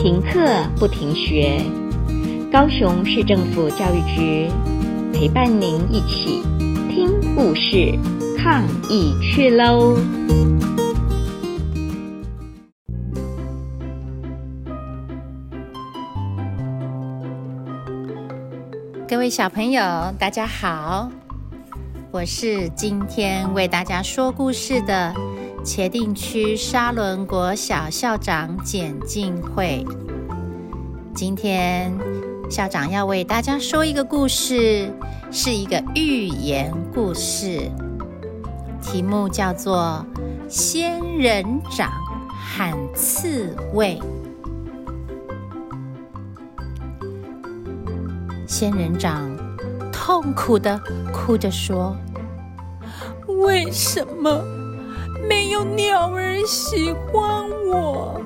停课不停学，高雄市政府教育局陪伴您一起听故事、抗疫去喽！各位小朋友，大家好，我是今天为大家说故事的。茄萣区沙仑国小校长简静慧，今天校长要为大家说一个故事，是一个寓言故事，题目叫做《仙人掌喊刺猬》。仙人掌痛苦地哭着说：“为什么？”没有鸟儿喜欢我。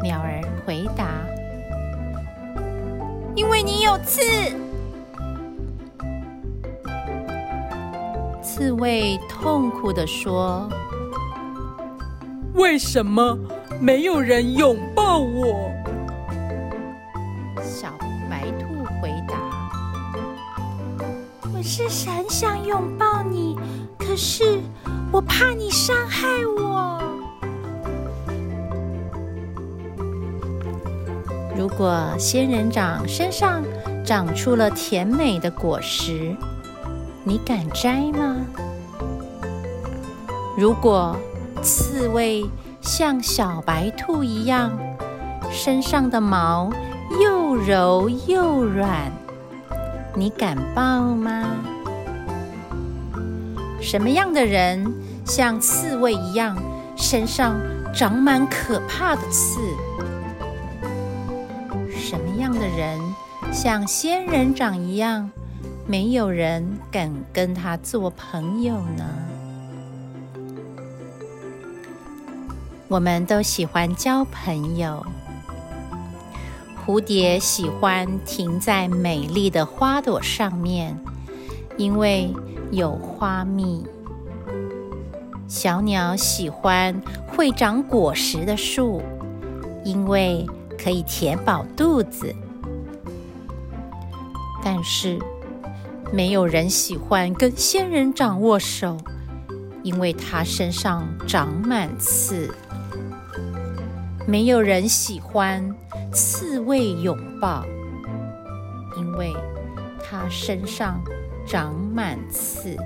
鸟儿回答：“因为你有刺。”刺猬痛苦地说：“为什么没有人拥抱我？”小白兔回答：“我是很想拥抱你，可是……”我怕你伤害我。如果仙人掌身上长出了甜美的果实，你敢摘吗？如果刺猬像小白兔一样，身上的毛又柔又软，你敢抱吗？什么样的人像刺猬一样，身上长满可怕的刺？什么样的人像仙人掌一样，没有人敢跟他做朋友呢？我们都喜欢交朋友。蝴蝶喜欢停在美丽的花朵上面，因为。有花蜜。小鸟喜欢会长果实的树，因为可以填饱肚子。但是，没有人喜欢跟仙人掌握手，因为它身上长满刺。没有人喜欢刺猬拥抱，因为它身上。长满刺，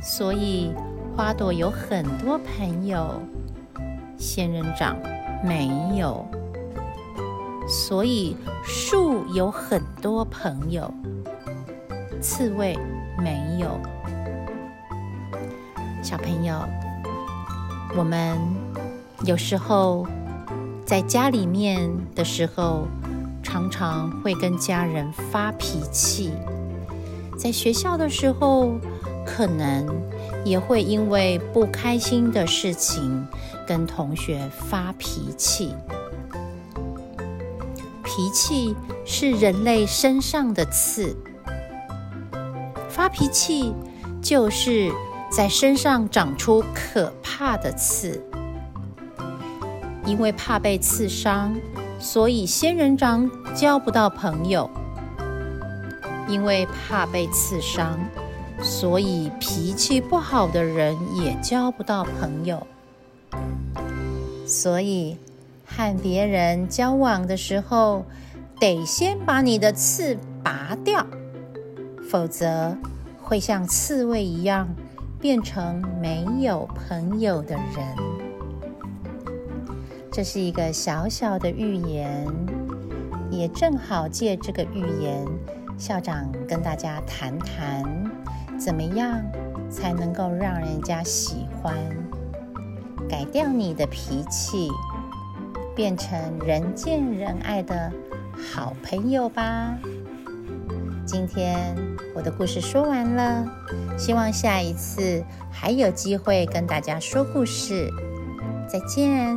所以花朵有很多朋友，仙人掌没有；所以树有很多朋友，刺猬没有。小朋友，我们有时候在家里面的时候。常常会跟家人发脾气，在学校的时候，可能也会因为不开心的事情跟同学发脾气。脾气是人类身上的刺，发脾气就是在身上长出可怕的刺，因为怕被刺伤。所以仙人掌交不到朋友，因为怕被刺伤，所以脾气不好的人也交不到朋友。所以和别人交往的时候，得先把你的刺拔掉，否则会像刺猬一样，变成没有朋友的人。这是一个小小的寓言，也正好借这个寓言，校长跟大家谈谈，怎么样才能够让人家喜欢，改掉你的脾气，变成人见人爱的好朋友吧。今天我的故事说完了，希望下一次还有机会跟大家说故事。再见。